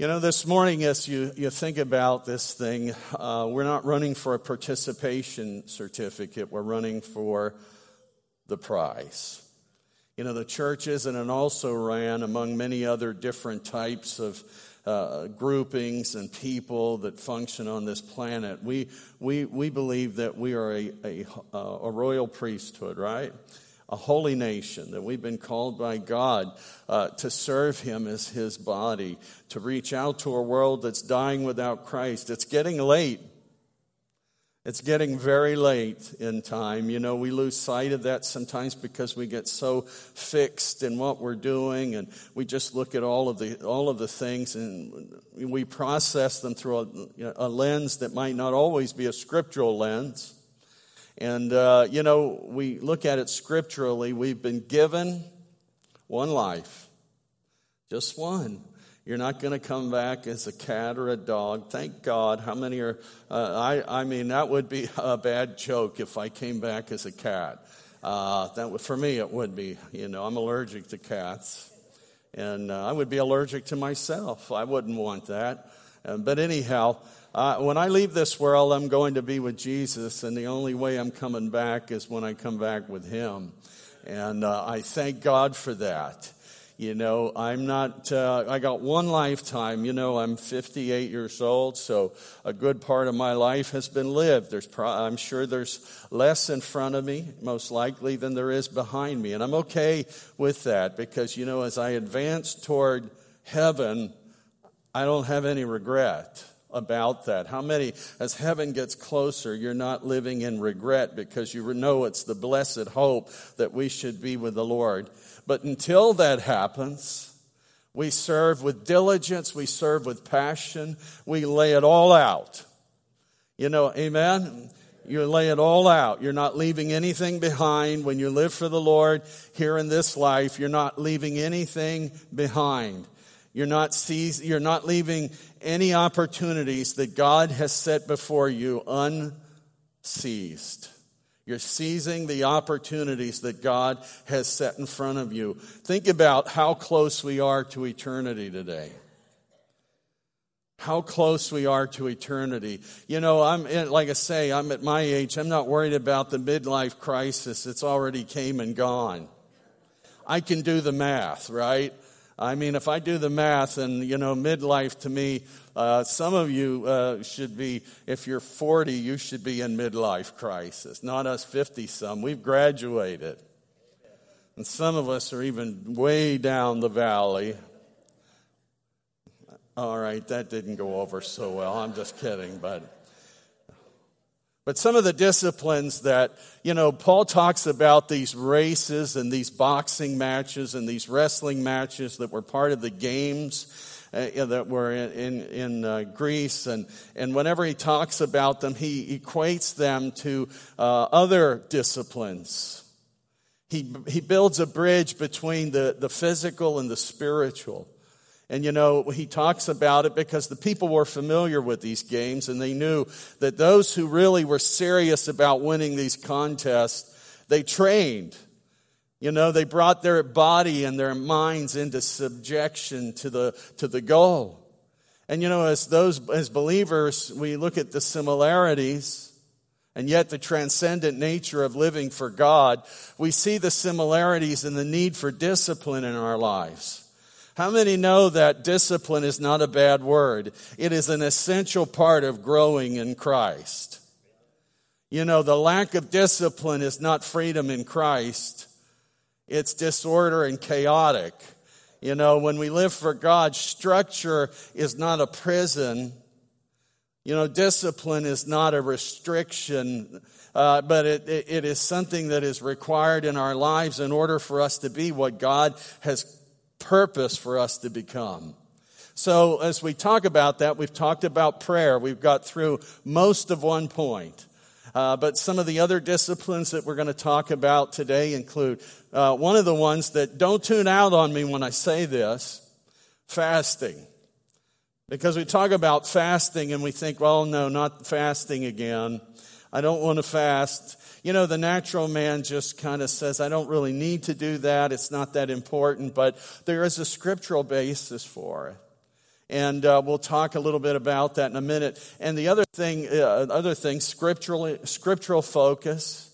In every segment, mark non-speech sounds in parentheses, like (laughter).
You know, this morning, as you, you think about this thing, uh, we're not running for a participation certificate, we're running for the prize. You know, the church isn't also ran among many other different types of uh, groupings and people that function on this planet. We, we, we believe that we are a, a, a royal priesthood, right? A holy nation, that we've been called by God uh, to serve Him as His body, to reach out to a world that's dying without Christ. It's getting late. It's getting very late in time. You know, we lose sight of that sometimes because we get so fixed in what we're doing and we just look at all of the, all of the things and we process them through a, you know, a lens that might not always be a scriptural lens. And, uh, you know, we look at it scripturally. We've been given one life, just one. You're not going to come back as a cat or a dog. Thank God. How many are? Uh, I, I mean, that would be (laughs) a bad joke if I came back as a cat. Uh, that would, for me, it would be. You know, I'm allergic to cats, and uh, I would be allergic to myself. I wouldn't want that. But anyhow, uh, when I leave this world, I'm going to be with Jesus, and the only way I'm coming back is when I come back with Him. And uh, I thank God for that. You know, I'm not, uh, I got one lifetime. You know, I'm 58 years old, so a good part of my life has been lived. There's pro- I'm sure there's less in front of me, most likely, than there is behind me. And I'm okay with that because, you know, as I advance toward heaven, I don't have any regret about that? How many, as heaven gets closer, you're not living in regret because you know it's the blessed hope that we should be with the Lord. But until that happens, we serve with diligence, we serve with passion, we lay it all out. You know, amen? You lay it all out. You're not leaving anything behind. When you live for the Lord here in this life, you're not leaving anything behind. You're not, seize, you're not leaving any opportunities that God has set before you unseized. You're seizing the opportunities that God has set in front of you. Think about how close we are to eternity today. How close we are to eternity. You know, I'm, eh, like I say, I'm at my age, I'm not worried about the midlife crisis. It's already came and gone. I can do the math, right? I mean, if I do the math and, you know, midlife to me, uh, some of you uh, should be, if you're 40, you should be in midlife crisis. Not us 50 some. We've graduated. And some of us are even way down the valley. All right, that didn't go over so well. I'm just kidding, but. But some of the disciplines that, you know, Paul talks about these races and these boxing matches and these wrestling matches that were part of the games uh, that were in, in, in uh, Greece. And, and whenever he talks about them, he equates them to uh, other disciplines. He, he builds a bridge between the, the physical and the spiritual. And you know, he talks about it because the people were familiar with these games and they knew that those who really were serious about winning these contests, they trained. You know, they brought their body and their minds into subjection to the, to the goal. And you know, as those, as believers, we look at the similarities and yet the transcendent nature of living for God. We see the similarities and the need for discipline in our lives. How many know that discipline is not a bad word? It is an essential part of growing in Christ. You know, the lack of discipline is not freedom in Christ. It's disorder and chaotic. You know, when we live for God, structure is not a prison. You know, discipline is not a restriction, uh, but it, it, is something that is required in our lives in order for us to be what God has purpose for us to become. So, as we talk about that, we've talked about prayer. We've got through most of one point. Uh, but some of the other disciplines that we're going to talk about today include uh, one of the ones that don't tune out on me when I say this fasting. Because we talk about fasting and we think, well, no, not fasting again. I don't want to fast. You know, the natural man just kind of says, I don't really need to do that. It's not that important, but there is a scriptural basis for it. And uh, we'll talk a little bit about that in a minute. And the other thing, uh, other thing, scriptural, scriptural focus.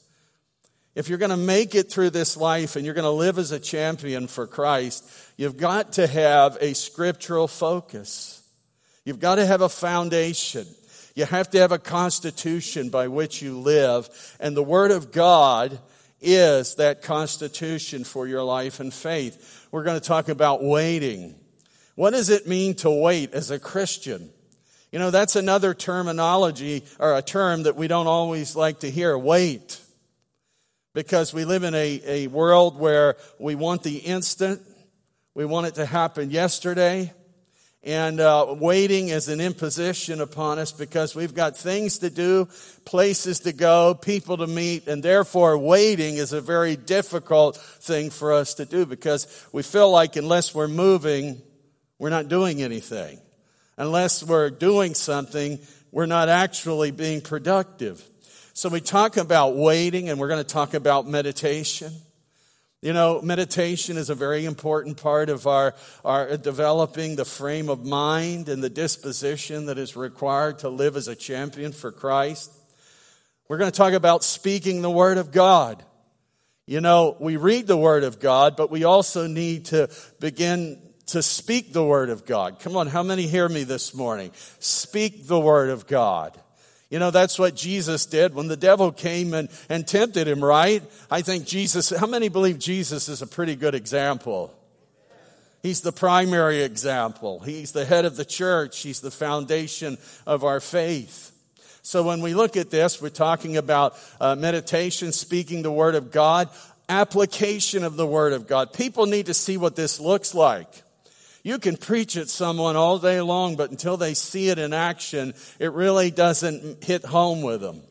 If you're going to make it through this life and you're going to live as a champion for Christ, you've got to have a scriptural focus. You've got to have a foundation. You have to have a constitution by which you live. And the Word of God is that constitution for your life and faith. We're going to talk about waiting. What does it mean to wait as a Christian? You know, that's another terminology or a term that we don't always like to hear wait. Because we live in a, a world where we want the instant, we want it to happen yesterday. And uh, waiting is an imposition upon us because we've got things to do, places to go, people to meet, and therefore waiting is a very difficult thing for us to do because we feel like unless we're moving, we're not doing anything. Unless we're doing something, we're not actually being productive. So we talk about waiting and we're going to talk about meditation. You know, meditation is a very important part of our, our developing the frame of mind and the disposition that is required to live as a champion for Christ. We're going to talk about speaking the Word of God. You know, we read the Word of God, but we also need to begin to speak the Word of God. Come on, how many hear me this morning? Speak the Word of God. You know, that's what Jesus did when the devil came and, and tempted him, right? I think Jesus, how many believe Jesus is a pretty good example? He's the primary example. He's the head of the church. He's the foundation of our faith. So when we look at this, we're talking about uh, meditation, speaking the Word of God, application of the Word of God. People need to see what this looks like. You can preach at someone all day long, but until they see it in action, it really doesn't hit home with them.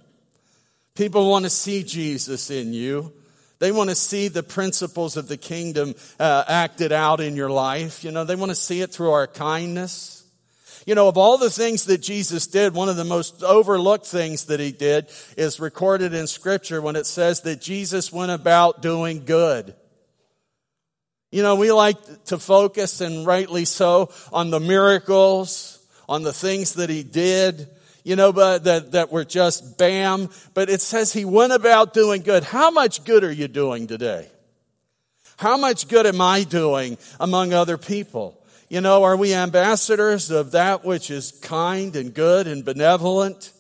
People want to see Jesus in you. They want to see the principles of the kingdom uh, acted out in your life. You know, they want to see it through our kindness. You know, of all the things that Jesus did, one of the most overlooked things that he did is recorded in scripture when it says that Jesus went about doing good. You know, we like to focus, and rightly so, on the miracles, on the things that he did, you know, but that, that were just bam. But it says he went about doing good. How much good are you doing today? How much good am I doing among other people? You know, are we ambassadors of that which is kind and good and benevolent?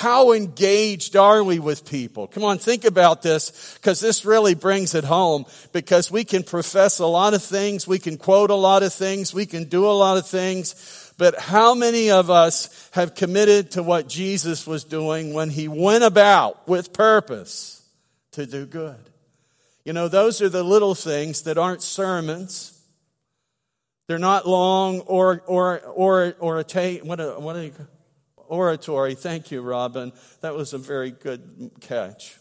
How engaged are we with people? Come on, think about this because this really brings it home because we can profess a lot of things. We can quote a lot of things. We can do a lot of things. But how many of us have committed to what Jesus was doing when he went about with purpose to do good? You know, those are the little things that aren't sermons. They're not long or, or, or, or a tape. What, a, what are you, oratory. Thank you, Robin. That was a very good catch.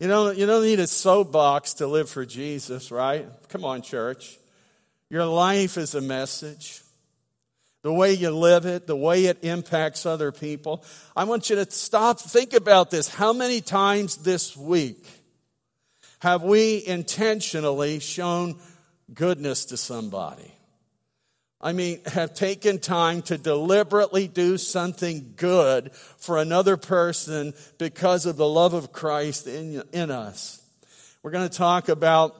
You don't, you don't need a soapbox to live for Jesus, right? Come on, church. Your life is a message. The way you live it, the way it impacts other people. I want you to stop, think about this. How many times this week have we intentionally shown goodness to somebody? I mean, have taken time to deliberately do something good for another person because of the love of Christ in, in us. We're going to talk about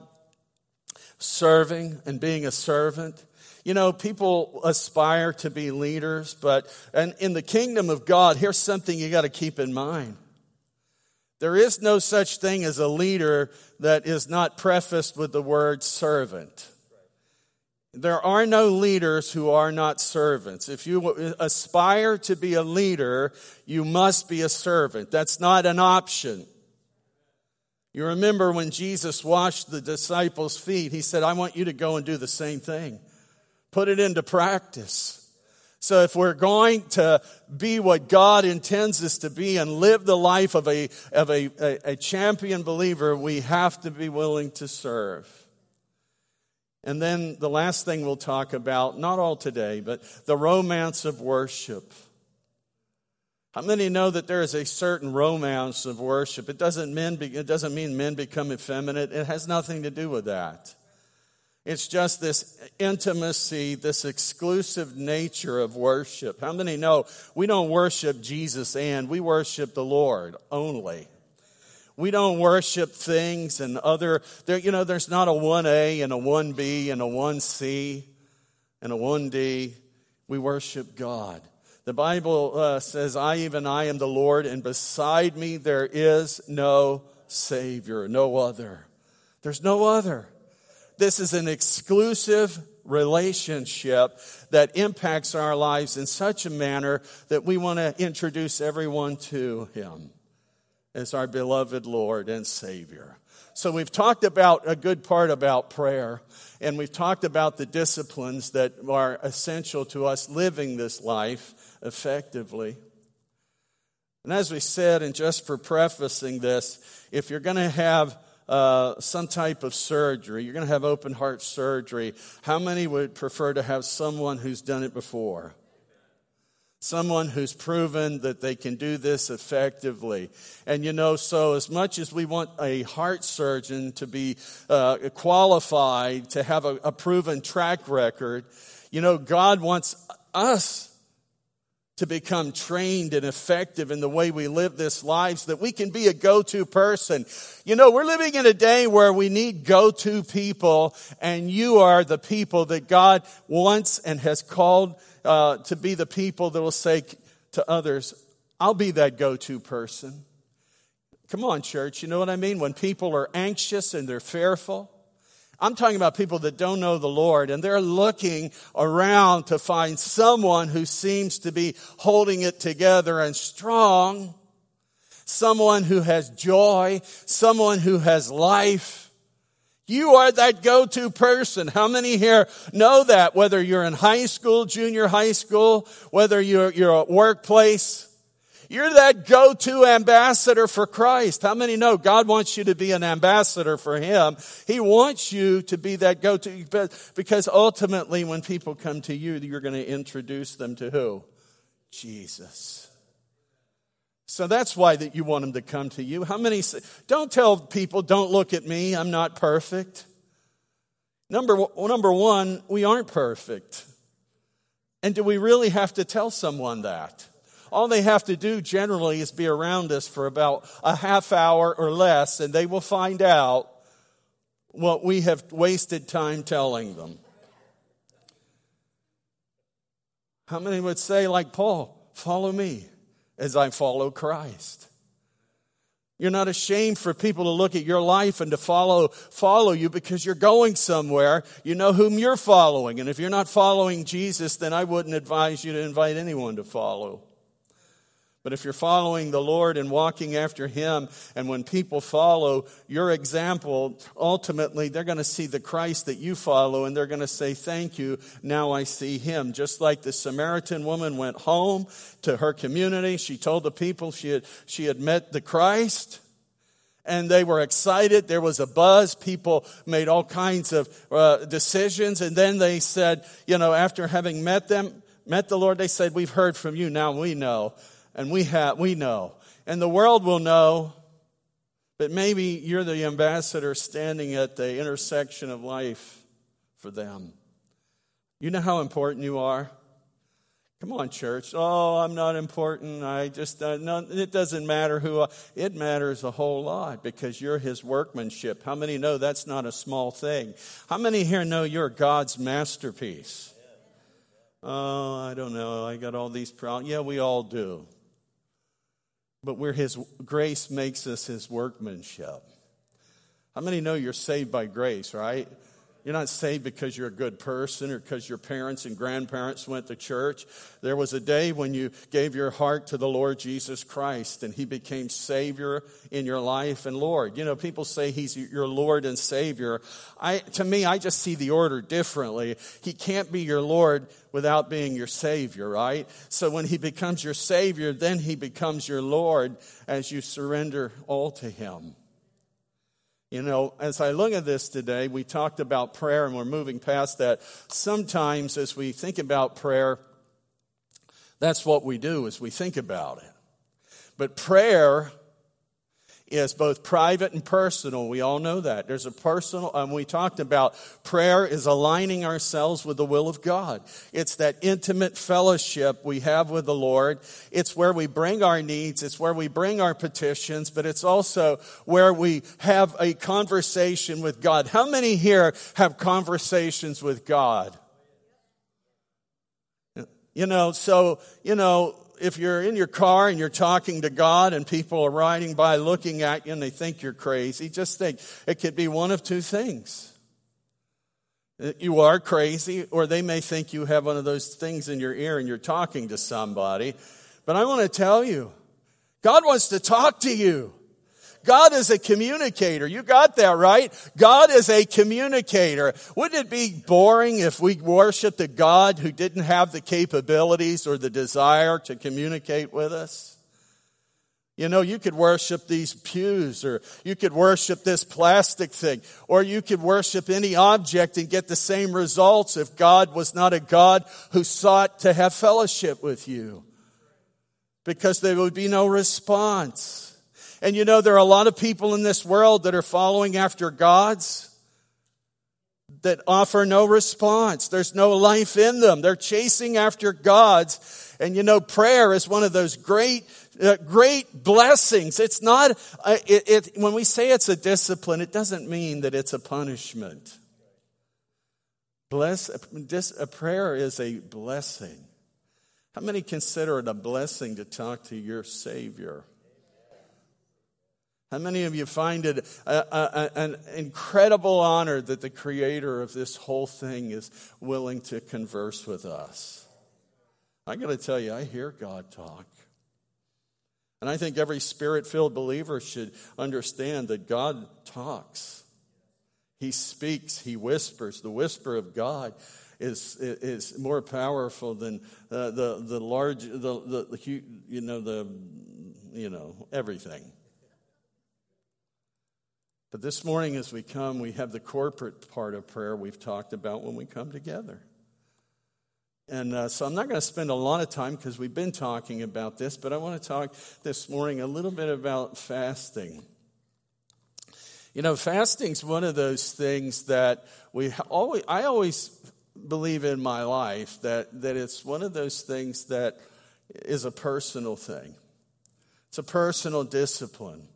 serving and being a servant. You know, people aspire to be leaders, but and in the kingdom of God, here's something you got to keep in mind. There is no such thing as a leader that is not prefaced with the word servant. There are no leaders who are not servants. If you aspire to be a leader, you must be a servant. That's not an option. You remember when Jesus washed the disciples' feet, he said, I want you to go and do the same thing. Put it into practice. So if we're going to be what God intends us to be and live the life of a, of a, a, a champion believer, we have to be willing to serve. And then the last thing we'll talk about, not all today, but the romance of worship. How many know that there is a certain romance of worship? It doesn't, men be, it doesn't mean men become effeminate. It has nothing to do with that. It's just this intimacy, this exclusive nature of worship. How many know we don't worship Jesus and we worship the Lord only? We don't worship things and other, there, you know, there's not a 1A and a 1B and a 1C and a 1D. We worship God. The Bible uh, says, I, even I, am the Lord, and beside me there is no Savior, no other. There's no other. This is an exclusive relationship that impacts our lives in such a manner that we want to introduce everyone to Him as our beloved Lord and Savior. So we've talked about a good part about prayer, and we've talked about the disciplines that are essential to us living this life effectively. And as we said, and just for prefacing this, if you're going to have uh, some type of surgery, you're going to have open heart surgery, how many would prefer to have someone who's done it before? Someone who's proven that they can do this effectively. And you know, so as much as we want a heart surgeon to be uh, qualified, to have a, a proven track record, you know, God wants us to become trained and effective in the way we live this life so that we can be a go-to person. You know, we're living in a day where we need go-to people and you are the people that God wants and has called uh, to be the people that will say to others, I'll be that go-to person. Come on, church. You know what I mean? When people are anxious and they're fearful, I'm talking about people that don't know the Lord and they're looking around to find someone who seems to be holding it together and strong, someone who has joy, someone who has life. You are that go-to person. How many here know that? Whether you're in high school, junior high school, whether you're, you're at workplace, you're that go-to ambassador for Christ. How many know God wants you to be an ambassador for Him? He wants you to be that go-to because ultimately when people come to you, you're going to introduce them to who? Jesus. So that's why that you want them to come to you. How many say, don't tell people, don't look at me, I'm not perfect. Number, number one, we aren't perfect. And do we really have to tell someone that? All they have to do generally is be around us for about a half hour or less, and they will find out what we have wasted time telling them. How many would say, like Paul, follow me as I follow Christ? You're not ashamed for people to look at your life and to follow, follow you because you're going somewhere. You know whom you're following. And if you're not following Jesus, then I wouldn't advise you to invite anyone to follow. But if you're following the Lord and walking after Him, and when people follow your example, ultimately they're going to see the Christ that you follow and they're going to say, Thank you, now I see Him. Just like the Samaritan woman went home to her community, she told the people she had, she had met the Christ. And they were excited. There was a buzz. People made all kinds of uh, decisions. And then they said, you know, after having met them, met the Lord, they said, We've heard from you. Now we know and we have we know. And the world will know but maybe you're the ambassador standing at the intersection of life for them. You know how important you are? Come on church. Oh i'm not important. I just uh, no, it doesn't matter who I, it matters a whole lot because you're his workmanship. How many know that's not a small thing? How many here know you're god's masterpiece? Oh, I don't know. I got all these problems. Yeah, we all do but where His grace makes us His workmanship. How many know you're saved by grace, right? You're not saved because you're a good person or because your parents and grandparents went to church. There was a day when you gave your heart to the Lord Jesus Christ and He became Savior in your life and Lord. You know, people say He's your Lord and Savior. I, to me, I just see the order differently. He can't be your Lord without being your Savior, right? So when He becomes your Savior, then He becomes your Lord as you surrender all to Him. You know, as I look at this today, we talked about prayer and we're moving past that. Sometimes as we think about prayer, that's what we do is we think about it. But prayer is both private and personal. We all know that. There's a personal, and we talked about prayer is aligning ourselves with the will of God. It's that intimate fellowship we have with the Lord. It's where we bring our needs. It's where we bring our petitions, but it's also where we have a conversation with God. How many here have conversations with God? You know, so, you know, if you're in your car and you're talking to God and people are riding by looking at you and they think you're crazy, just think it could be one of two things. You are crazy, or they may think you have one of those things in your ear and you're talking to somebody. But I want to tell you, God wants to talk to you. God is a communicator. You got that right? God is a communicator. Wouldn't it be boring if we worshiped a God who didn't have the capabilities or the desire to communicate with us? You know, you could worship these pews, or you could worship this plastic thing, or you could worship any object and get the same results if God was not a God who sought to have fellowship with you. Because there would be no response. And you know, there are a lot of people in this world that are following after gods that offer no response. There's no life in them. They're chasing after gods. And you know, prayer is one of those great, uh, great blessings. It's not, uh, it, it, when we say it's a discipline, it doesn't mean that it's a punishment. Bless, a prayer is a blessing. How many consider it a blessing to talk to your Savior? How many of you find it a, a, an incredible honor that the creator of this whole thing is willing to converse with us? I got to tell you, I hear God talk. And I think every spirit filled believer should understand that God talks. He speaks, He whispers. The whisper of God is, is more powerful than uh, the, the large, the, the, the, you know, the, you know, everything. But this morning, as we come, we have the corporate part of prayer we've talked about when we come together. And uh, so I'm not going to spend a lot of time because we've been talking about this, but I want to talk this morning a little bit about fasting. You know, fasting's one of those things that we always, I always believe in my life that, that it's one of those things that is a personal thing. It's a personal discipline.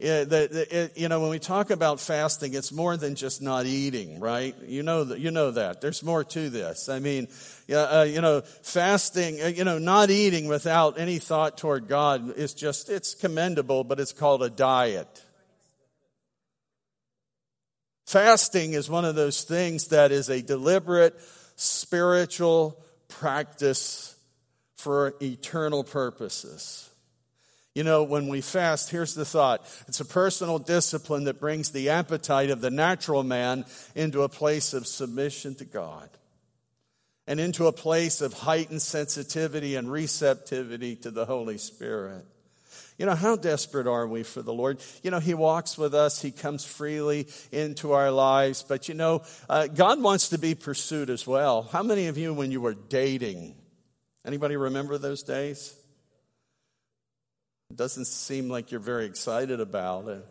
The, it, you know, when we talk about fasting, it's more than just not eating, right? You know that. You know that. There's more to this. I mean, uh, you know, fasting, uh, you know, not eating without any thought toward God is just it's commendable, but it's called a diet. Fasting is one of those things that is a deliberate spiritual practice for eternal purposes. You know, when we fast, here's the thought it's a personal discipline that brings the appetite of the natural man into a place of submission to God and into a place of heightened sensitivity and receptivity to the Holy Spirit. You know, how desperate are we for the Lord? You know, He walks with us, He comes freely into our lives, but you know, uh, God wants to be pursued as well. How many of you, when you were dating, anybody remember those days? It doesn't seem like you're very excited about it.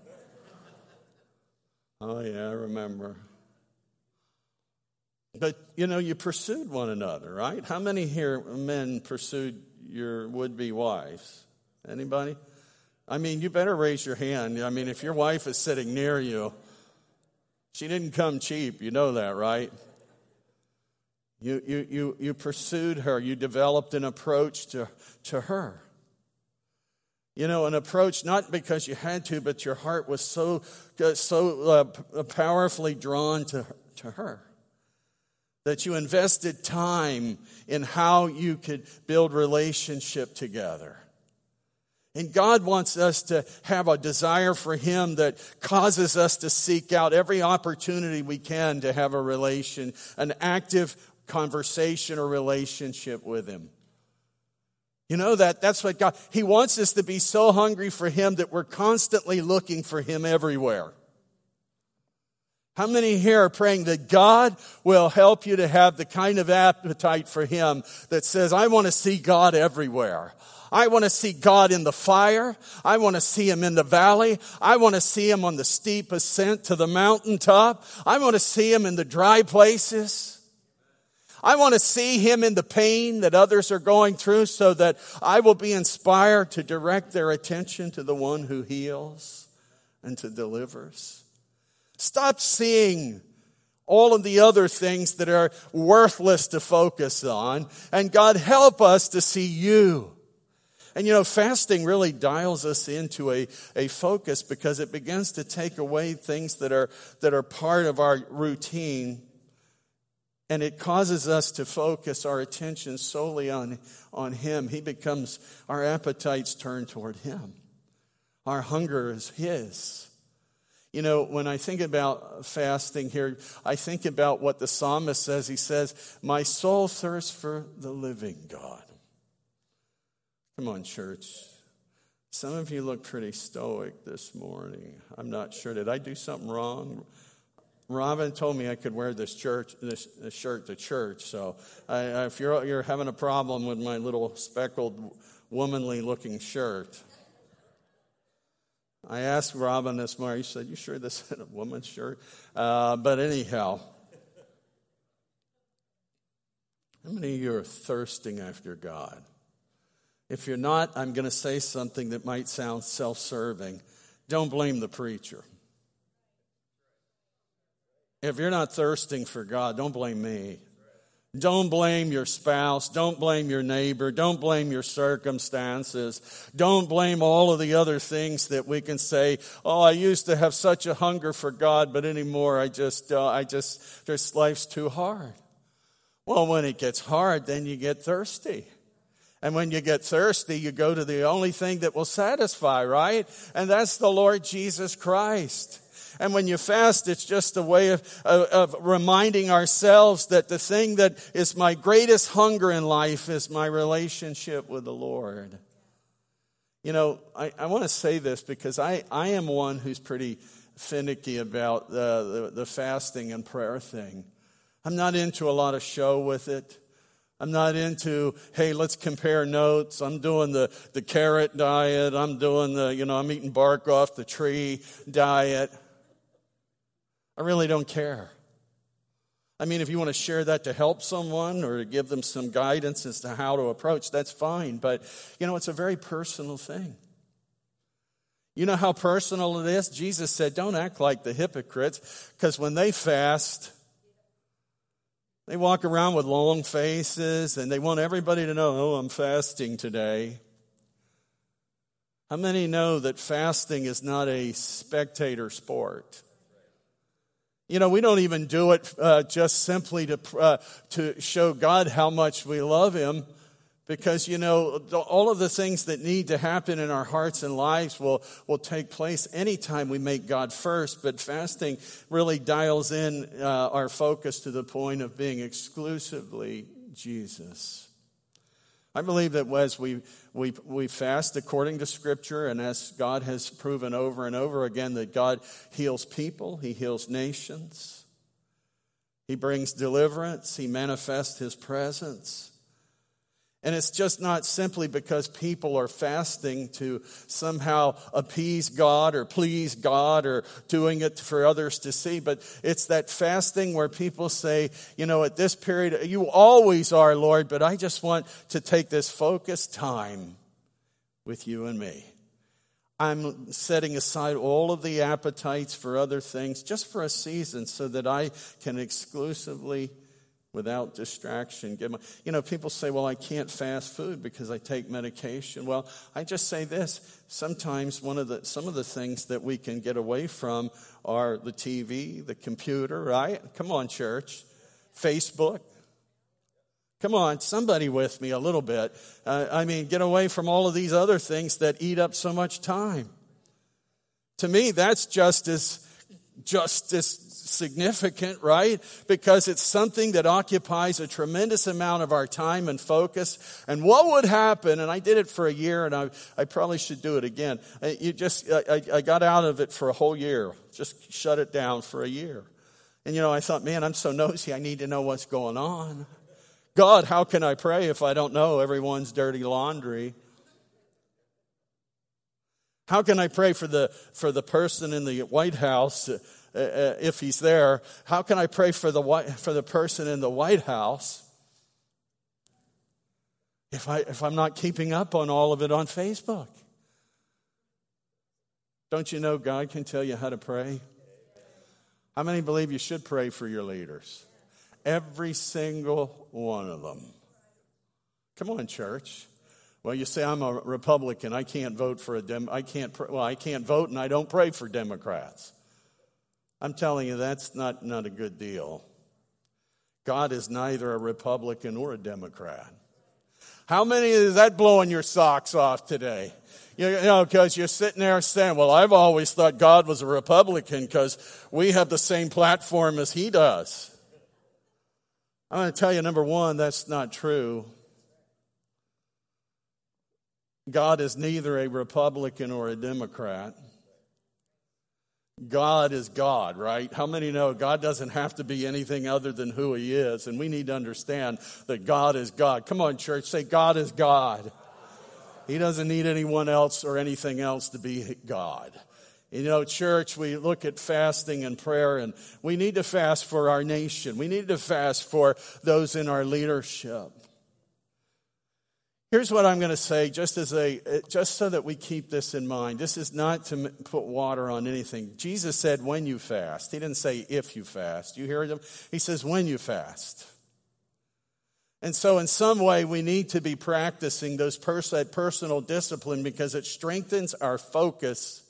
Oh, yeah, I remember. But, you know, you pursued one another, right? How many here men pursued your would be wives? Anybody? I mean, you better raise your hand. I mean, if your wife is sitting near you, she didn't come cheap. You know that, right? You, you, you, you pursued her, you developed an approach to, to her you know, an approach not because you had to, but your heart was so, so uh, powerfully drawn to, to her that you invested time in how you could build relationship together. And God wants us to have a desire for Him that causes us to seek out every opportunity we can to have a relation, an active conversation or relationship with Him. You know that that's what God He wants us to be so hungry for him that we're constantly looking for him everywhere. How many here are praying that God will help you to have the kind of appetite for Him that says, I want to see God everywhere. I want to see God in the fire. I want to see Him in the valley. I want to see Him on the steep ascent to the mountaintop. I want to see Him in the dry places. I want to see Him in the pain that others are going through so that I will be inspired to direct their attention to the one who heals and to delivers. Stop seeing all of the other things that are worthless to focus on. And God, help us to see you. And you know, fasting really dials us into a, a focus because it begins to take away things that are, that are part of our routine. And it causes us to focus our attention solely on, on Him. He becomes, our appetites turn toward Him. Our hunger is His. You know, when I think about fasting here, I think about what the psalmist says. He says, My soul thirsts for the living God. Come on, church. Some of you look pretty stoic this morning. I'm not sure. Did I do something wrong? Robin told me I could wear this church this, this shirt to church. So I, if you're you're having a problem with my little speckled, womanly looking shirt, I asked Robin this morning, he said, You sure this is a woman's shirt? Uh, but anyhow, how many of you are thirsting after God? If you're not, I'm going to say something that might sound self serving. Don't blame the preacher. If you're not thirsting for God, don't blame me. Don't blame your spouse. Don't blame your neighbor. Don't blame your circumstances. Don't blame all of the other things that we can say, oh, I used to have such a hunger for God, but anymore I just, uh, I just, this life's too hard. Well, when it gets hard, then you get thirsty. And when you get thirsty, you go to the only thing that will satisfy, right? And that's the Lord Jesus Christ. And when you fast, it's just a way of, of, of, reminding ourselves that the thing that is my greatest hunger in life is my relationship with the Lord. You know, I, I want to say this because I, I am one who's pretty finicky about the, the, the fasting and prayer thing. I'm not into a lot of show with it. I'm not into, hey, let's compare notes. I'm doing the, the carrot diet. I'm doing the, you know, I'm eating bark off the tree diet. I really don't care. I mean, if you want to share that to help someone or to give them some guidance as to how to approach, that's fine. But, you know, it's a very personal thing. You know how personal it is? Jesus said, don't act like the hypocrites, because when they fast, they walk around with long faces and they want everybody to know, oh, I'm fasting today. How many know that fasting is not a spectator sport? You know, we don't even do it uh, just simply to, uh, to show God how much we love Him because, you know, all of the things that need to happen in our hearts and lives will, will take place anytime we make God first. But fasting really dials in uh, our focus to the point of being exclusively Jesus. I believe that as we, we, we fast according to Scripture, and as God has proven over and over again that God heals people, He heals nations, He brings deliverance, He manifests His presence. And it's just not simply because people are fasting to somehow appease God or please God or doing it for others to see, but it's that fasting where people say, you know, at this period, you always are, Lord, but I just want to take this focused time with you and me. I'm setting aside all of the appetites for other things just for a season so that I can exclusively without distraction. Give my, you know, people say, well, I can't fast food because I take medication. Well, I just say this. Sometimes one of the, some of the things that we can get away from are the TV, the computer, right? Come on, church. Facebook. Come on, somebody with me a little bit. Uh, I mean, get away from all of these other things that eat up so much time. To me, that's just as, just as significant, right? Because it's something that occupies a tremendous amount of our time and focus. And what would happen, and I did it for a year and I, I probably should do it again. Uh, you just, I, I got out of it for a whole year. Just shut it down for a year. And you know, I thought, man, I'm so nosy, I need to know what's going on. God, how can I pray if I don't know everyone's dirty laundry? How can I pray for the, for the person in the White House uh, uh, if he's there? How can I pray for the, for the person in the White House if, I, if I'm not keeping up on all of it on Facebook? Don't you know God can tell you how to pray? How many believe you should pray for your leaders? Every single one of them. Come on, church. Well, you say I'm a Republican. I can't vote for a Dem. I can't. Well, I can't vote, and I don't pray for Democrats. I'm telling you, that's not not a good deal. God is neither a Republican or a Democrat. How many is that blowing your socks off today? You know, because you're sitting there saying, well, I've always thought God was a Republican because we have the same platform as he does. I'm going to tell you, number one, that's not true. God is neither a Republican or a Democrat. God is God, right? How many know God doesn't have to be anything other than who He is? And we need to understand that God is God. Come on, church, say, God is God. He doesn't need anyone else or anything else to be God. You know, church, we look at fasting and prayer, and we need to fast for our nation. We need to fast for those in our leadership. Here's what I'm going to say, just as a, uh, just so that we keep this in mind. This is not to put water on anything. Jesus said, "When you fast." He didn't say if you fast. You hear him? He says, "When you fast." And so, in some way, we need to be practicing those pers- that personal discipline because it strengthens our focus.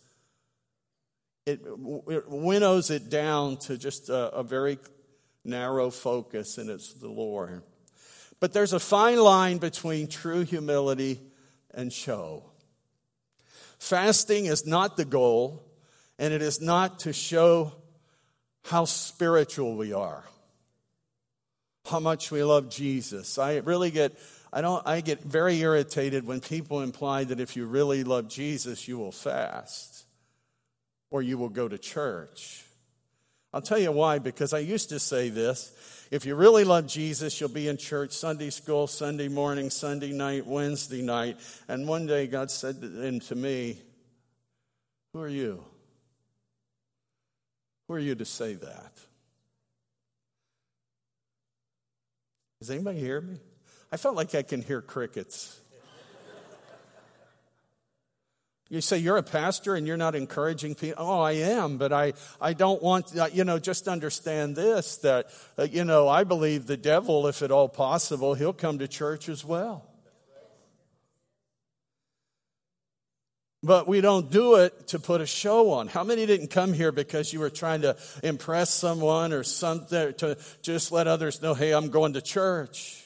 It, it winnows it down to just a, a very narrow focus, and it's the Lord. But there's a fine line between true humility and show. Fasting is not the goal, and it is not to show how spiritual we are, how much we love Jesus. I really get. I don't I get very irritated when people imply that if you really love Jesus you will fast or you will go to church. I'll tell you why because I used to say this if you really love Jesus, you'll be in church Sunday school, Sunday morning, Sunday night, Wednesday night. And one day God said to me, Who are you? Who are you to say that? Does anybody hear me? I felt like I can hear crickets. You say you're a pastor and you're not encouraging people. Oh, I am, but I, I don't want, uh, you know, just understand this that, uh, you know, I believe the devil, if at all possible, he'll come to church as well. But we don't do it to put a show on. How many didn't come here because you were trying to impress someone or something to just let others know, hey, I'm going to church?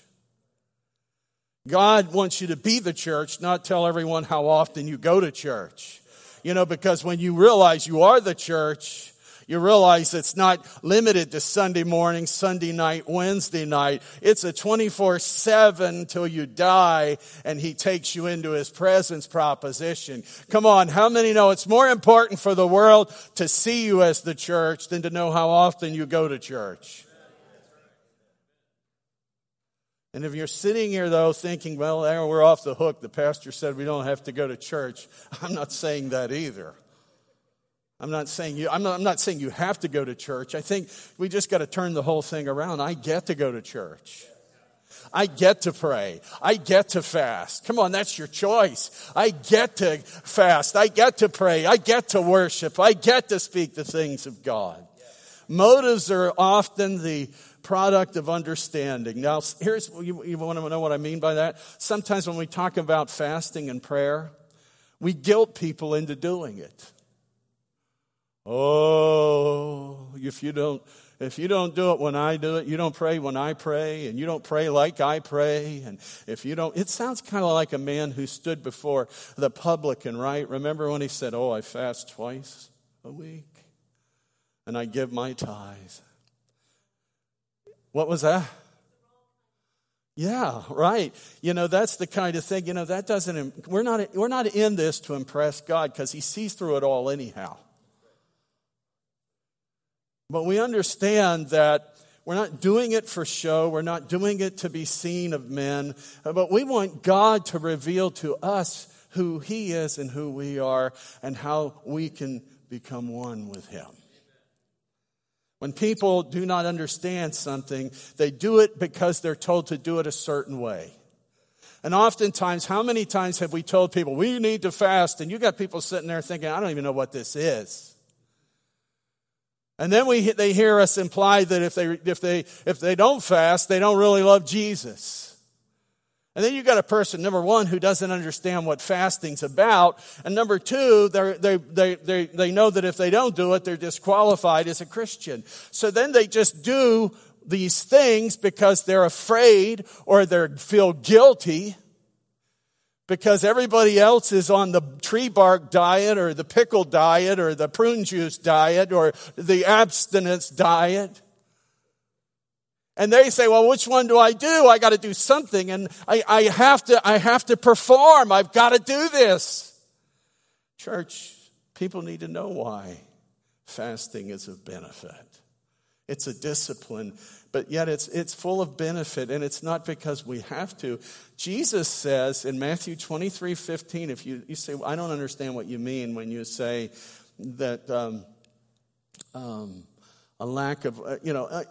God wants you to be the church, not tell everyone how often you go to church. You know, because when you realize you are the church, you realize it's not limited to Sunday morning, Sunday night, Wednesday night. It's a 24 7 till you die and he takes you into his presence proposition. Come on, how many know it's more important for the world to see you as the church than to know how often you go to church? And if you're sitting here, though, thinking, well, we're off the hook, the pastor said we don't have to go to church, (laughs) I'm not saying that either. I'm not saying you, I'm not, I'm not saying you have to go to church. I think we just got to turn the whole thing around. I get to go to church. I get to pray. I get to fast. Come on, that's your choice. I get to fast. I get to pray. I get to worship. I get to speak the things of God. Motives are often the product of understanding. Now, here's, you, you want to know what I mean by that? Sometimes when we talk about fasting and prayer, we guilt people into doing it. Oh, if you don't, if you don't do it when I do it, you don't pray when I pray, and you don't pray like I pray, and if you don't, it sounds kind of like a man who stood before the publican, right? Remember when he said, Oh, I fast twice a week, and I give my tithe. What was that? Yeah, right. You know, that's the kind of thing, you know, that doesn't, we're not, we're not in this to impress God because He sees through it all anyhow. But we understand that we're not doing it for show. We're not doing it to be seen of men. But we want God to reveal to us who He is and who we are and how we can become one with Him. When people do not understand something, they do it because they're told to do it a certain way. And oftentimes, how many times have we told people, we need to fast? And you got people sitting there thinking, I don't even know what this is. And then we, they hear us imply that if they, if, they, if they don't fast, they don't really love Jesus. And then you've got a person, number one, who doesn't understand what fasting's about. And number two, they they, they, they know that if they don't do it, they're disqualified as a Christian. So then they just do these things because they're afraid or they feel guilty because everybody else is on the tree bark diet or the pickle diet or the prune juice diet or the abstinence diet. And they say, well, which one do I do? I got to do something and I, I have to, I have to perform. I've got to do this. Church, people need to know why fasting is of benefit. It's a discipline, but yet it's, it's full of benefit, and it's not because we have to. Jesus says in Matthew 23 15, if you, you say, well, I don't understand what you mean when you say that um, um, a lack of, uh, you know, uh,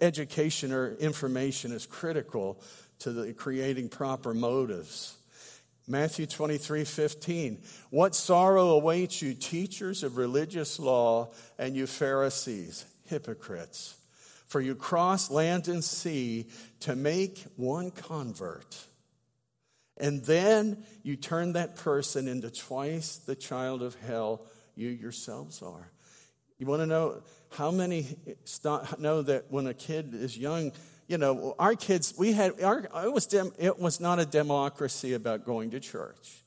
education or information is critical to the creating proper motives. Matthew 23 15. What sorrow awaits you, teachers of religious law, and you Pharisees, hypocrites! For you cross land and sea to make one convert. And then you turn that person into twice the child of hell you yourselves are. You want to know how many know that when a kid is young, you know, our kids, we had, our, it, was dem, it was not a democracy about going to church.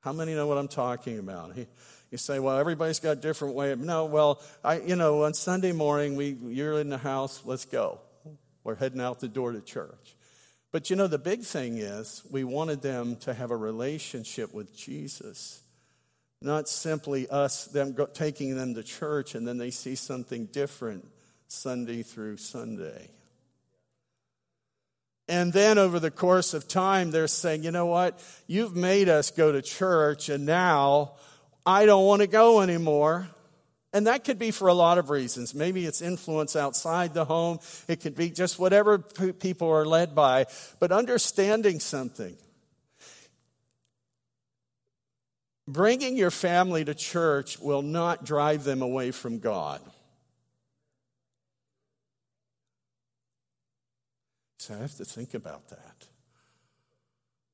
How many know what I'm talking about? He, you say, well, everybody's got a different way. Of, no, well, I, you know, on Sunday morning, we, you're in the house, let's go. We're heading out the door to church. But you know, the big thing is we wanted them to have a relationship with Jesus. Not simply us, them go, taking them to church and then they see something different Sunday through Sunday. And then over the course of time, they're saying, you know what? You've made us go to church and now I don't want to go anymore. And that could be for a lot of reasons. Maybe it's influence outside the home. It could be just whatever people are led by. But understanding something Bringing your family to church will not drive them away from God. So I have to think about that.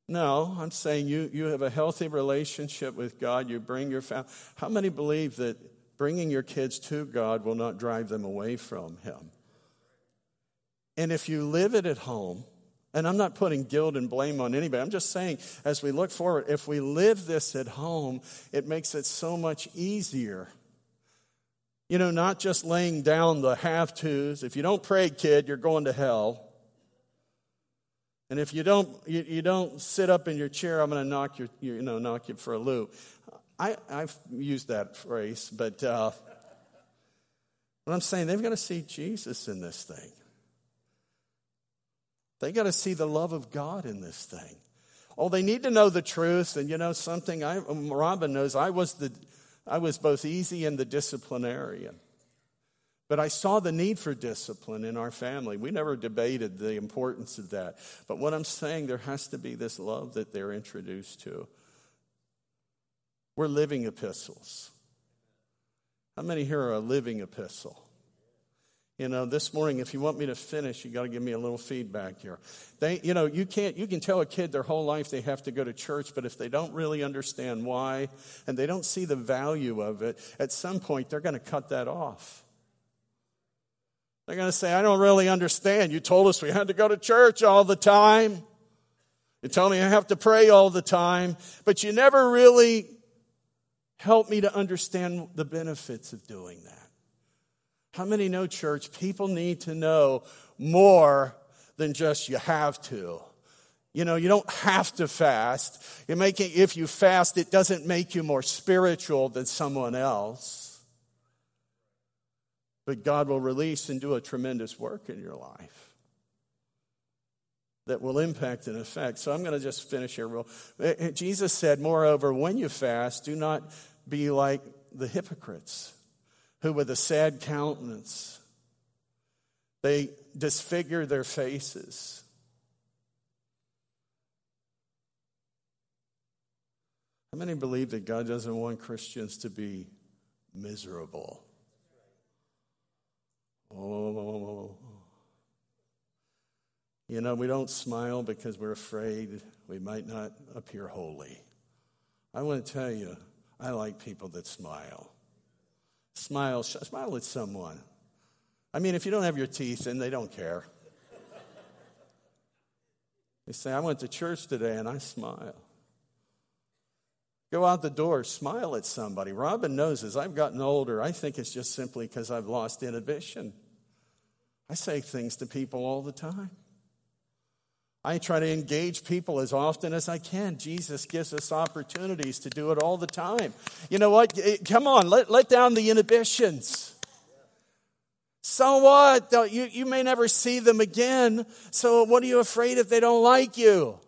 No, I'm saying you, you have a healthy relationship with God. You bring your family. How many believe that bringing your kids to God will not drive them away from Him? And if you live it at home, and I'm not putting guilt and blame on anybody. I'm just saying, as we look forward, if we live this at home, it makes it so much easier. You know, not just laying down the have tos. If you don't pray, kid, you're going to hell. And if you don't, you, you don't sit up in your chair, I'm going to knock you, you know, knock you for a loop. I, I've used that phrase, but uh, what I'm saying, they've got to see Jesus in this thing. They got to see the love of God in this thing. Oh, they need to know the truth. And you know something? I, um, Robin knows I was the, I was both easy and the disciplinarian. But I saw the need for discipline in our family. We never debated the importance of that. But what I'm saying, there has to be this love that they're introduced to. We're living epistles. How many here are a living epistle? You know, this morning, if you want me to finish, you got to give me a little feedback here. They, you know, you can't, you can tell a kid their whole life they have to go to church, but if they don't really understand why and they don't see the value of it, at some point they're going to cut that off. They're going to say, I don't really understand. You told us we had to go to church all the time. You told me I have to pray all the time, but you never really helped me to understand the benefits of doing that. How many know, church, people need to know more than just you have to. You know, you don't have to fast. You make it, if you fast, it doesn't make you more spiritual than someone else. But God will release and do a tremendous work in your life that will impact and affect. So I'm going to just finish here. Real. Eh, eh, Jesus said, Moreover, when you fast, do not be like the hypocrites who, with a sad countenance, they disfigure their faces. How many believe that God doesn't want Christians to be miserable? Oh, you know, we don't smile because we're afraid we might not appear holy. I want to tell you, I like people that smile. Smile, smile at someone. I mean, if you don't have your teeth in, they don't care. They say, I went to church today and I smile. Go out the door, smile at somebody. Robin knows as I've gotten older, I think it's just simply because I've lost inhibition. I say things to people all the time. I try to engage people as often as I can. Jesus gives us opportunities to do it all the time. You know what? Eh, come on, let, let down the inhibitions. So what? You, you may never see them again. So what are you afraid if they don't like you?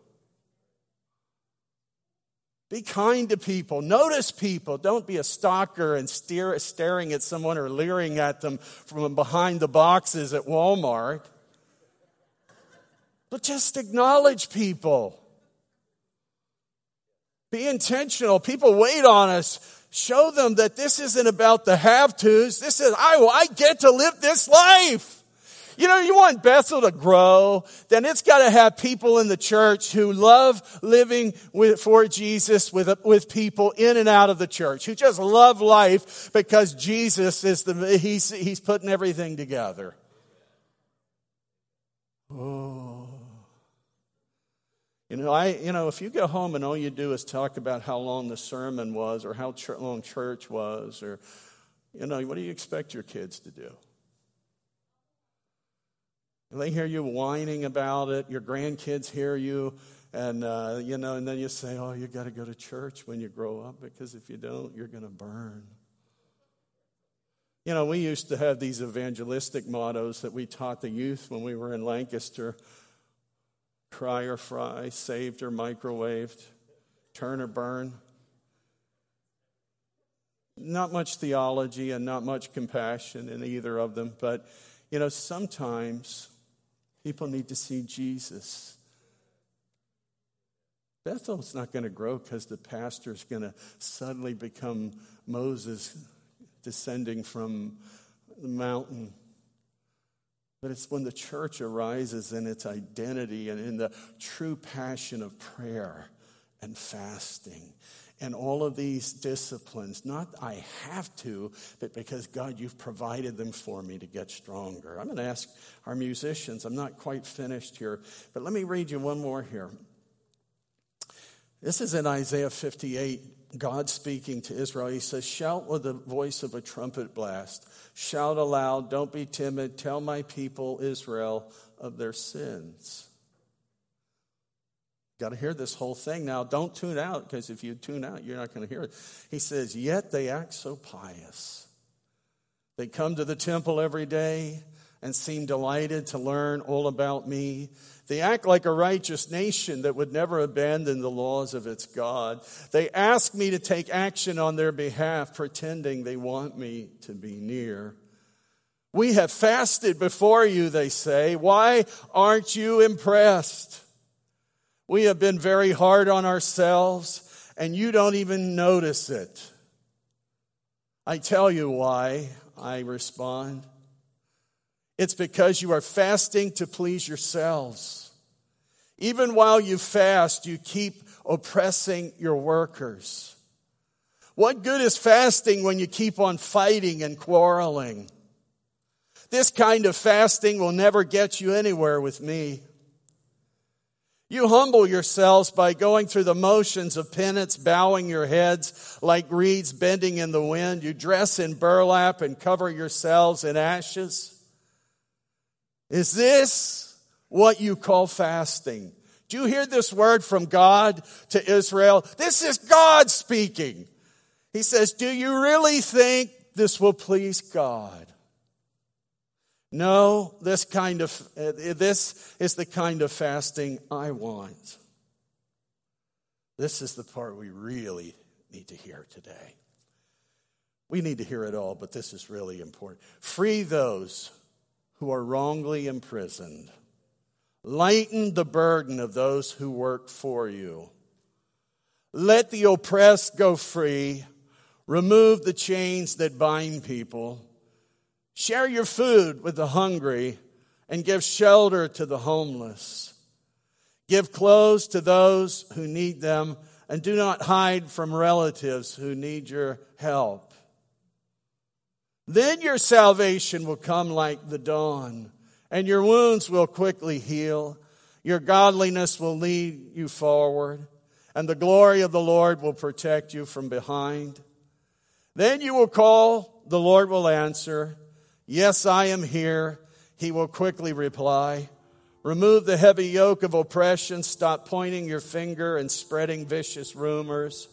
Be kind to people. Notice people. Don't be a stalker and steer, staring at someone or leering at them from behind the boxes at Walmart. But just acknowledge people. Be intentional. People wait on us. Show them that this isn't about the have tos. This is, I, I get to live this life. You know, you want Bethel to grow, then it's got to have people in the church who love living with, for Jesus with, with people in and out of the church, who just love life because Jesus is the, he's, he's putting everything together. Oh. You know, I, you know, if you go home and all you do is talk about how long the sermon was or how ch- long church was or, you know, what do you expect your kids to do? And they hear you whining about it. Your grandkids hear you. And, uh, you know, and then you say, oh, you got to go to church when you grow up because if you don't, you're going to burn. You know, we used to have these evangelistic mottos that we taught the youth when we were in Lancaster cry or fry, saved or microwaved, turn or burn. Not much theology and not much compassion in either of them, but you know, sometimes people need to see Jesus. Bethel's not going to grow because the pastor is going to suddenly become Moses descending from the mountain. But it's when the church arises in its identity and in the true passion of prayer and fasting and all of these disciplines. Not I have to, but because God, you've provided them for me to get stronger. I'm going to ask our musicians, I'm not quite finished here, but let me read you one more here. This is in Isaiah 58. God speaking to Israel, he says, Shout with the voice of a trumpet blast. Shout aloud. Don't be timid. Tell my people, Israel, of their sins. Got to hear this whole thing now. Don't tune out because if you tune out, you're not going to hear it. He says, Yet they act so pious. They come to the temple every day and seem delighted to learn all about me. They act like a righteous nation that would never abandon the laws of its God. They ask me to take action on their behalf, pretending they want me to be near. We have fasted before you, they say. Why aren't you impressed? We have been very hard on ourselves, and you don't even notice it. I tell you why, I respond. It's because you are fasting to please yourselves. Even while you fast, you keep oppressing your workers. What good is fasting when you keep on fighting and quarreling? This kind of fasting will never get you anywhere with me. You humble yourselves by going through the motions of penance, bowing your heads like reeds bending in the wind. You dress in burlap and cover yourselves in ashes. Is this what you call fasting? Do you hear this word from God to Israel? This is God speaking. He says, Do you really think this will please God? No, this kind of uh, this is the kind of fasting I want. This is the part we really need to hear today. We need to hear it all, but this is really important. Free those who are wrongly imprisoned. Lighten the burden of those who work for you. Let the oppressed go free. Remove the chains that bind people. Share your food with the hungry and give shelter to the homeless. Give clothes to those who need them and do not hide from relatives who need your help. Then your salvation will come like the dawn, and your wounds will quickly heal. Your godliness will lead you forward, and the glory of the Lord will protect you from behind. Then you will call, the Lord will answer. Yes, I am here. He will quickly reply. Remove the heavy yoke of oppression. Stop pointing your finger and spreading vicious rumors.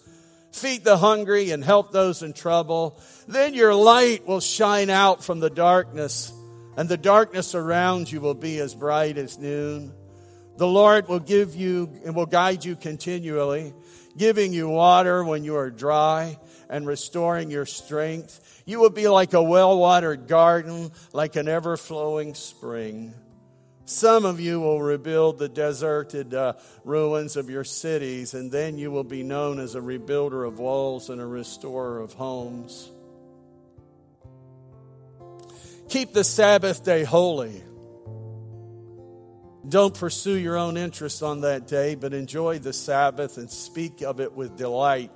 Feed the hungry and help those in trouble. Then your light will shine out from the darkness, and the darkness around you will be as bright as noon. The Lord will give you and will guide you continually, giving you water when you are dry and restoring your strength. You will be like a well watered garden, like an ever flowing spring. Some of you will rebuild the deserted uh, ruins of your cities, and then you will be known as a rebuilder of walls and a restorer of homes. Keep the Sabbath day holy. Don't pursue your own interests on that day, but enjoy the Sabbath and speak of it with delight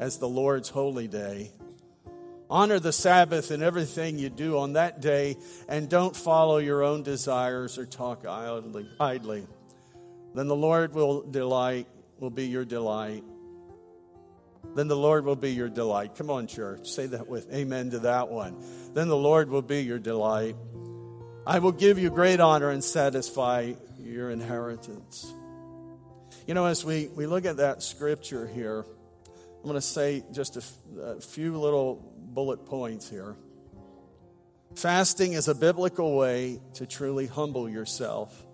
as the Lord's holy day. Honor the Sabbath in everything you do on that day, and don't follow your own desires or talk idly. idly. Then the Lord will delight, will be your delight. Then the Lord will be your delight. Come on, church. Say that with amen to that one. Then the Lord will be your delight. I will give you great honor and satisfy your inheritance. You know, as we, we look at that scripture here, I'm going to say just a, f- a few little bullet points here. Fasting is a biblical way to truly humble yourself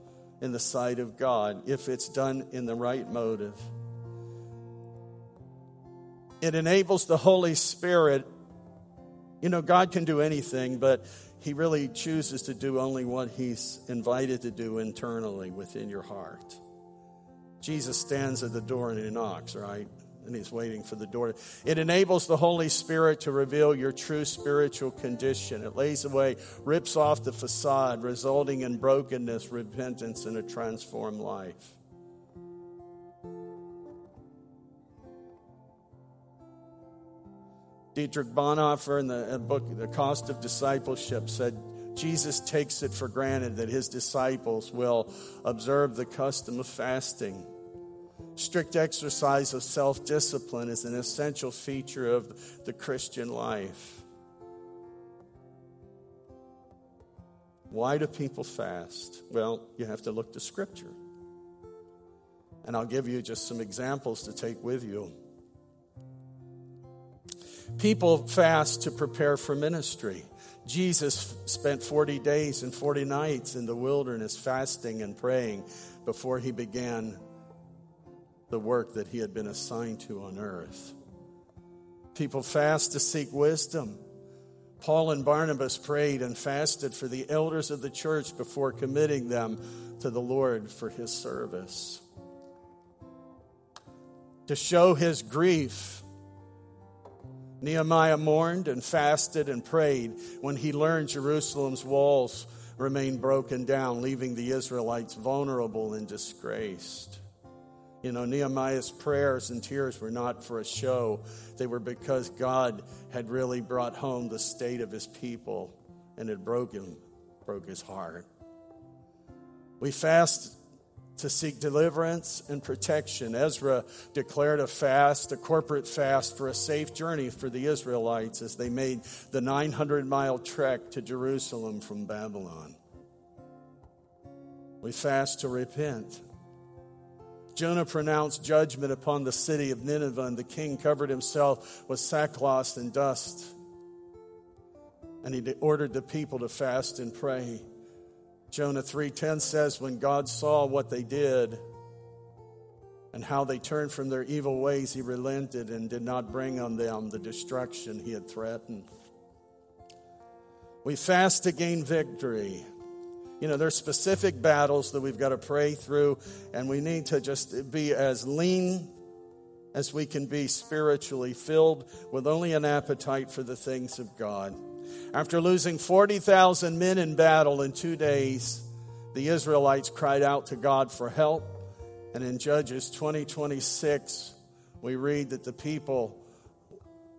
in the sight of God if it's done in the right motive. It enables the Holy Spirit. You know, God can do anything, but He really chooses to do only what He's invited to do internally within your heart. Jesus stands at the door and He knocks, right? And he's waiting for the door. It enables the Holy Spirit to reveal your true spiritual condition. It lays away, rips off the facade, resulting in brokenness, repentance, and a transformed life. Dietrich Bonhoeffer in the uh, book The Cost of Discipleship said Jesus takes it for granted that his disciples will observe the custom of fasting Strict exercise of self discipline is an essential feature of the Christian life. Why do people fast? Well, you have to look to Scripture. And I'll give you just some examples to take with you. People fast to prepare for ministry. Jesus spent 40 days and 40 nights in the wilderness fasting and praying before he began the work that he had been assigned to on earth. People fast to seek wisdom. Paul and Barnabas prayed and fasted for the elders of the church before committing them to the Lord for his service. To show his grief, Nehemiah mourned and fasted and prayed when he learned Jerusalem's walls remained broken down, leaving the Israelites vulnerable and disgraced. You know, Nehemiah's prayers and tears were not for a show, they were because God had really brought home the state of his people and it broke him, broke his heart. We fast to seek deliverance and protection. Ezra declared a fast, a corporate fast for a safe journey for the Israelites as they made the 900 mile trek to Jerusalem from Babylon. We fast to repent. Jonah pronounced judgment upon the city of Nineveh, and the king covered himself with sackcloth and dust. And he ordered the people to fast and pray. Jonah 3:10 says when God saw what they did and how they turned from their evil ways, he relented and did not bring on them the destruction he had threatened. We fast to gain victory. You know, there's specific battles that we've got to pray through, and we need to just be as lean as we can be spiritually, filled with only an appetite for the things of God. After losing 40,000 men in battle in two days, the Israelites cried out to God for help. And in Judges 20 26, we read that the people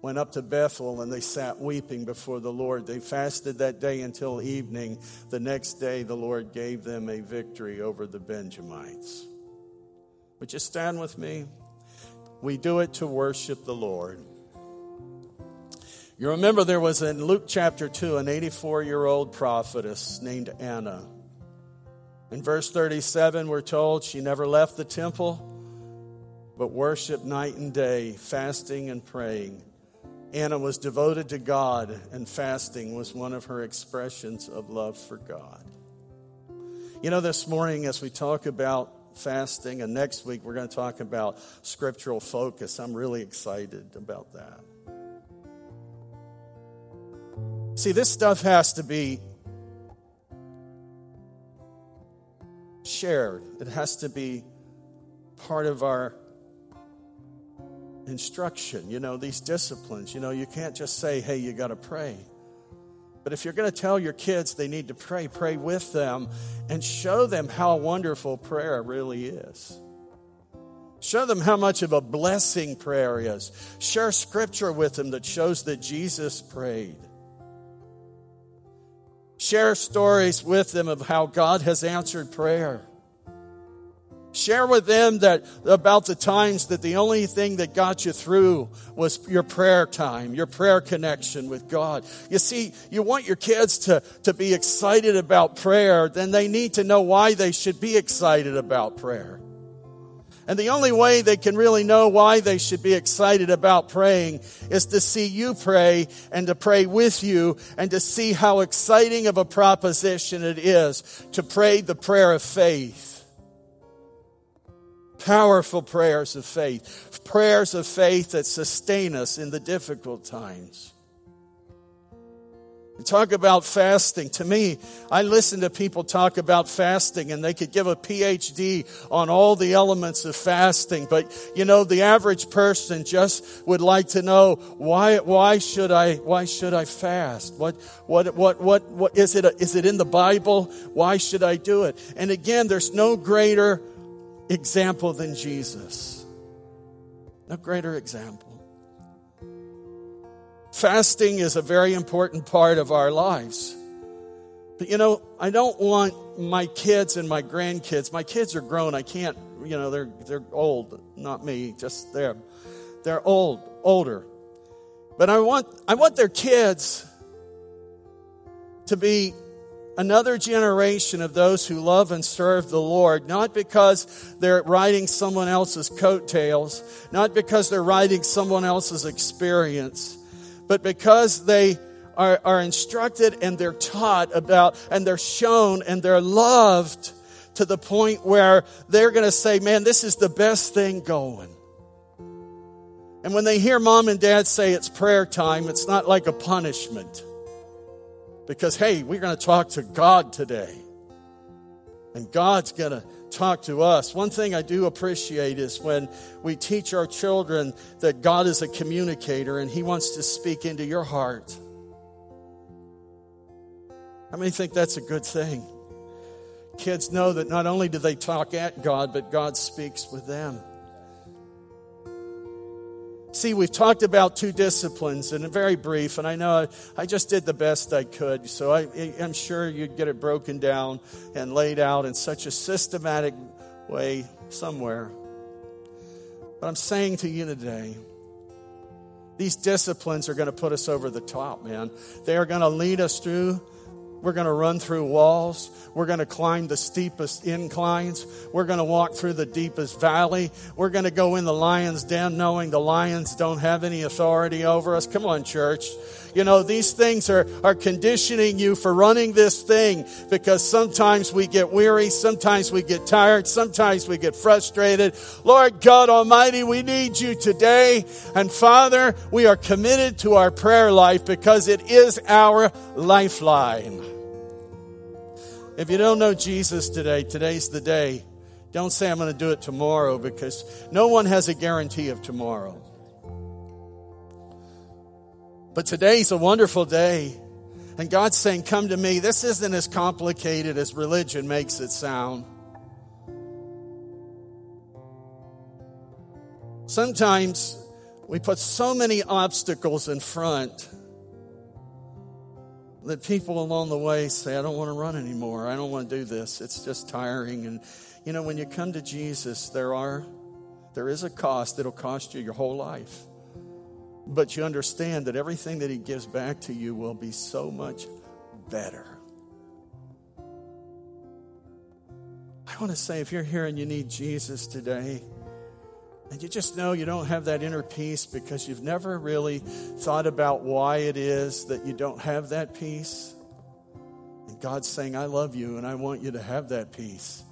went up to Bethel and they sat weeping before the Lord. They fasted that day until evening. The next day, the Lord gave them a victory over the Benjamites. Would you stand with me? We do it to worship the Lord. You remember there was in Luke chapter 2 an 84 year old prophetess named Anna. In verse 37, we're told she never left the temple, but worshiped night and day, fasting and praying. Anna was devoted to God, and fasting was one of her expressions of love for God. You know, this morning, as we talk about fasting, and next week we're going to talk about scriptural focus. I'm really excited about that. See, this stuff has to be shared, it has to be part of our instruction. You know, these disciplines. You know, you can't just say, hey, you got to pray. But if you're going to tell your kids they need to pray, pray with them and show them how wonderful prayer really is. Show them how much of a blessing prayer is. Share scripture with them that shows that Jesus prayed. Share stories with them of how God has answered prayer. Share with them that about the times that the only thing that got you through was your prayer time, your prayer connection with God. You see, you want your kids to, to be excited about prayer, then they need to know why they should be excited about prayer. And the only way they can really know why they should be excited about praying is to see you pray and to pray with you and to see how exciting of a proposition it is to pray the prayer of faith Powerful prayers of faith, prayers of faith that sustain us in the difficult times. Talk about fasting. To me, I listen to people talk about fasting and they could give a PhD on all the elements of fasting. But, you know, the average person just would like to know why, why should I, why should I fast? What, what, what, what, what is it? Is it in the Bible? Why should I do it? And again, there's no greater example than Jesus. No greater example. Fasting is a very important part of our lives. But you know, I don't want my kids and my grandkids. My kids are grown. I can't, you know, they're they're old, not me, just them. They're old, older. But I want I want their kids to be another generation of those who love and serve the Lord, not because they're riding someone else's coattails, not because they're riding someone else's experience, but because they are, are instructed and they're taught about and they're shown and they're loved to the point where they're going to say, man, this is the best thing going. And when they hear mom and dad say it's prayer time, it's not like a punishment. Because, hey, we're going to talk to God today. And God's going to talk to us. One thing I do appreciate is when we teach our children that God is a communicator and He wants to speak into your heart. How many think that's a good thing? Kids know that not only do they talk at God, but God speaks with them. See, we've talked about two disciplines and very brief, and I know I just did the best I could. So I, am sure you'd get it broken down and laid out in such a systematic way somewhere. But I'm saying to you today, these disciplines are going to put us over the top, man. They are going to lead us through We're going to run through walls. We're going to climb the steepest inclines. We're going to walk through the deepest valley. We're going to go in the lion's den knowing the lions don't have any authority over us. Come on, church. You know, these things are, are conditioning you for running this thing because sometimes we get weary, sometimes we get tired, sometimes we get frustrated. Lord God Almighty, we need you today. And Father, we are committed to our prayer life because it is our lifeline. If you don't know Jesus today, today's the day. Don't say I'm going to do it tomorrow because no one has a guarantee of tomorrow. But today's a wonderful day. And God's saying, Come to me. This isn't as complicated as religion makes it sound. Sometimes we put so many obstacles in front that people along the way say, I don't want to run anymore. I don't want to do this. It's just tiring. And, you know, when you come to Jesus, there are, there is a cost. It'll cost you your whole life. But you understand that everything that He gives back to you will be so much better. I want to say if you're here and you need Jesus today, and you just know you don't have that inner peace because you've never really thought about why it is that you don't have that peace. And God's saying, I love you and I want you to have that peace.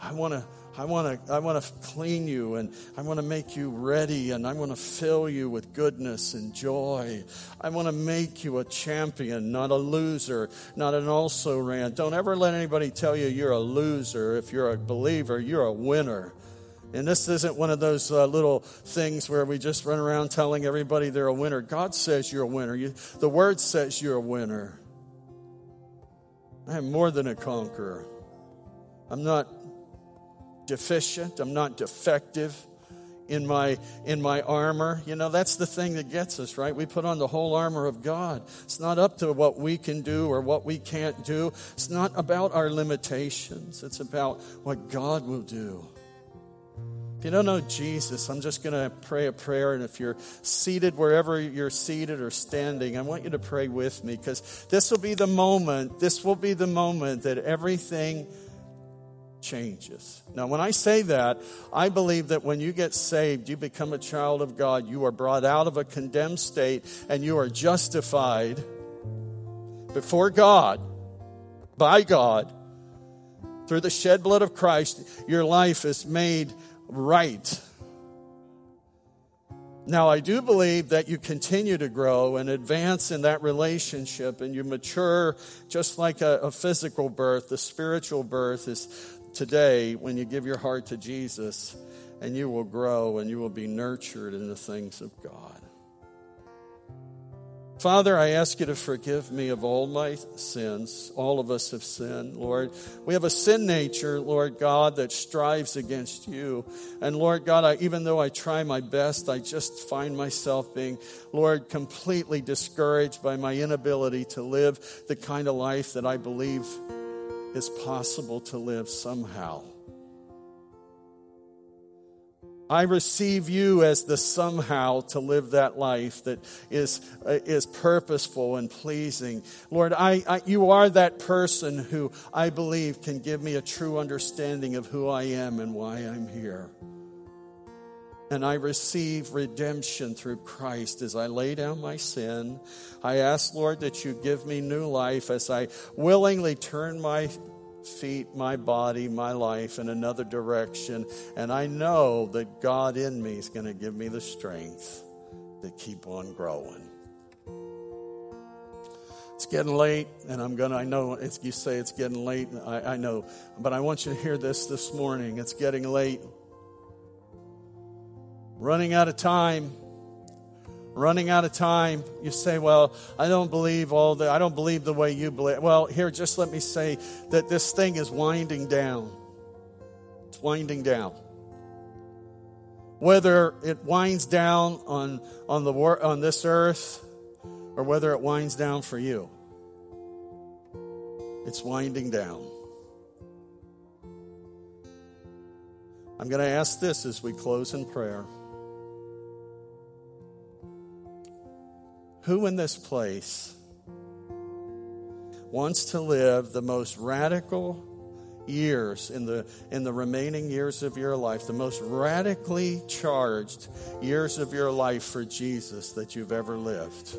I want to I want to I want to clean you and I want to make you ready and I want to fill you with goodness and joy. I want to make you a champion, not a loser, not an also ran. Don't ever let anybody tell you you're a loser. If you're a believer, you're a winner. And this isn't one of those uh, little things where we just run around telling everybody they're a winner. God says you're a winner. You, the Word says you're a winner. I am more than a conqueror. I'm not deficient. I'm not defective in my in my armor you know that's the thing that gets us right we put on the whole armor of god it's not up to what we can do or what we can't do it's not about our limitations it's about what god will do you don't know jesus i'm just going to pray a prayer and if you're seated wherever you're seated or standing i want you to pray with me because this will be the moment this will be the moment that everything changes. Now, when I say that, I believe that when you get saved, you become a child of God. You are brought out of a condemned state and you are justified before God, by God, through the shed blood of Christ. Your life is made right. Now, I do believe that you continue to grow and advance in that relationship and you mature just like a, a physical birth. The spiritual birth is today when you give your heart to Jesus, and you will grow and you will be nurtured in the things of God. Father, I ask you to forgive me of all my sins. All of us have sinned, Lord. We have a sin nature, Lord God, that strives against you. And Lord God, I, even though I try my best, I just find myself being, Lord, completely discouraged by my inability to live the kind of life that I believe is possible to live somehow. I receive you as the somehow to live that life that is, uh, is purposeful and pleasing. Lord, I, I, you are that person who I believe can give me a true understanding of who I am and why I'm here. And I receive redemption through Christ as I lay down my sin. I ask, Lord, that you give me new life as I willingly turn my feet, my body, my life in another direction. And I know that God in me is going to give me the strength to keep on growing. It's getting late, and I'm going to, I know it's, you say it's getting late, I, I know, but I want you to hear this this morning. It's getting late. Running out of time running out of time. You say, Well, I don't believe all the I don't believe the way you believe. Well, here, just let me say that this thing is winding down. It's winding down. Whether it winds down on, on, the, on this earth or whether it winds down for you, it's winding down. I'm going to ask this as we close in prayer. Who in this place wants to live the most radical years in the in the remaining years of your life the most radically charged years of your life for Jesus that you've ever lived?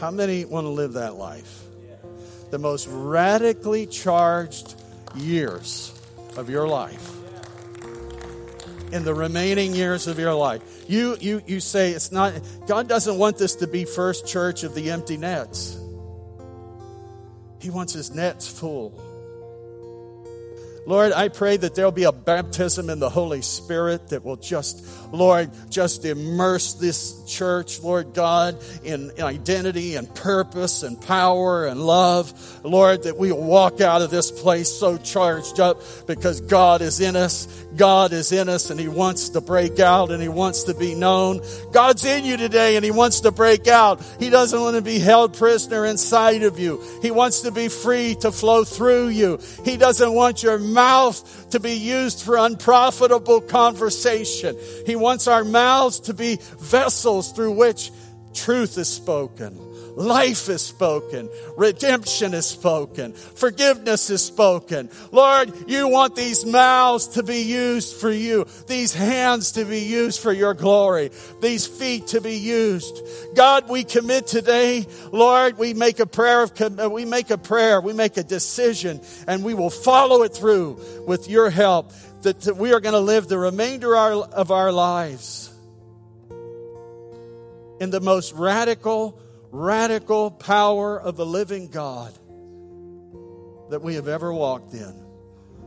How many want to live that life? The most radically charged years of your life in the remaining years of your life. You you you say it's not God doesn't want this to be first church of the empty nets. He wants his nets full Lord, I pray that there'll be a baptism in the Holy Spirit that will just, Lord, just immerse this church, Lord God, in identity and purpose and power and love. Lord, that we walk out of this place so charged up because God is in us. God is in us and He wants to break out and He wants to be known. God's in you today and He wants to break out. He doesn't want to be held prisoner inside of you. He wants to be free to flow through you. He doesn't want your mouth to be used for unprofitable conversation. He wants our mouths to be vessels through which truth is spoken. Life is spoken. Redemption is spoken. Forgiveness is spoken. Lord, you want these mouths to be used for you. These hands to be used for your glory. These feet to be used. God, we commit today. Lord, we make a prayer of, we make a prayer. We make a decision and we will follow it through with your help that, we are going to live the remainder of our lives in the most radical, radical power of the living God that we have ever walked in.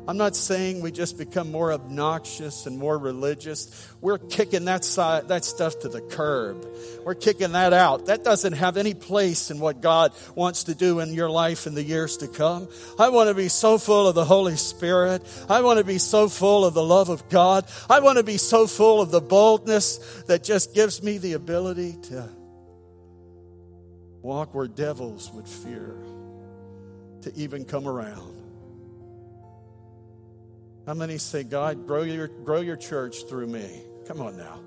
I'm not saying we just become more obnoxious and more religious. We're kicking that side, that stuff to the curb. We're kicking that out. That doesn't have any place in what God wants to do in your life in the years to come. I want to be so full of the Holy Spirit. I want to be so full of the love of God. I want to be so full of the boldness that just gives me the ability to walk where devils would fear to even come around. How many say, God, grow your, grow your church through me? Come on now.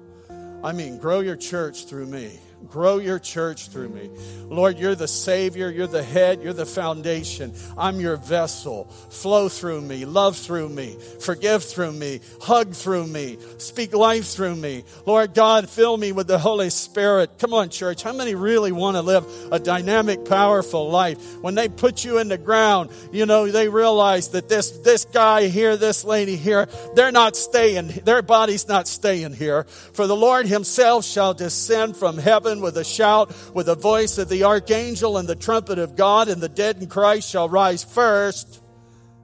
I mean, grow your church through me. Grow your church through me. Lord, you're the Savior, you're the head, you're the foundation. I'm your vessel. Flow through me, love through me, forgive through me, hug through me, speak life through me. Lord God, fill me with the Holy Spirit. Come on, church. How many really want to live a dynamic, powerful life? When they put you in the ground, you know, they realize that this, this guy here, this lady here, they're not staying, their body's not staying here. For the Lord Himself shall descend from heaven heaven with a shout, with the voice of the archangel and the trumpet of God, and the dead in Christ shall rise first,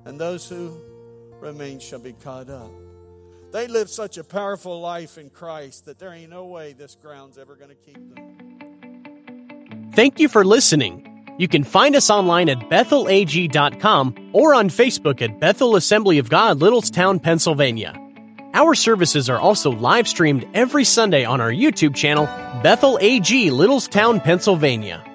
and those who remain shall be caught up. They live such a powerful life in Christ that there ain't no way this ground's ever going to keep them. Thank you for listening. You can find us online at bethelag.com or on Facebook at Bethel Assembly of God, Littlestown, Pennsylvania. Our services are also live streamed every Sunday on our YouTube channel, Bethel AG, Littlestown, Pennsylvania.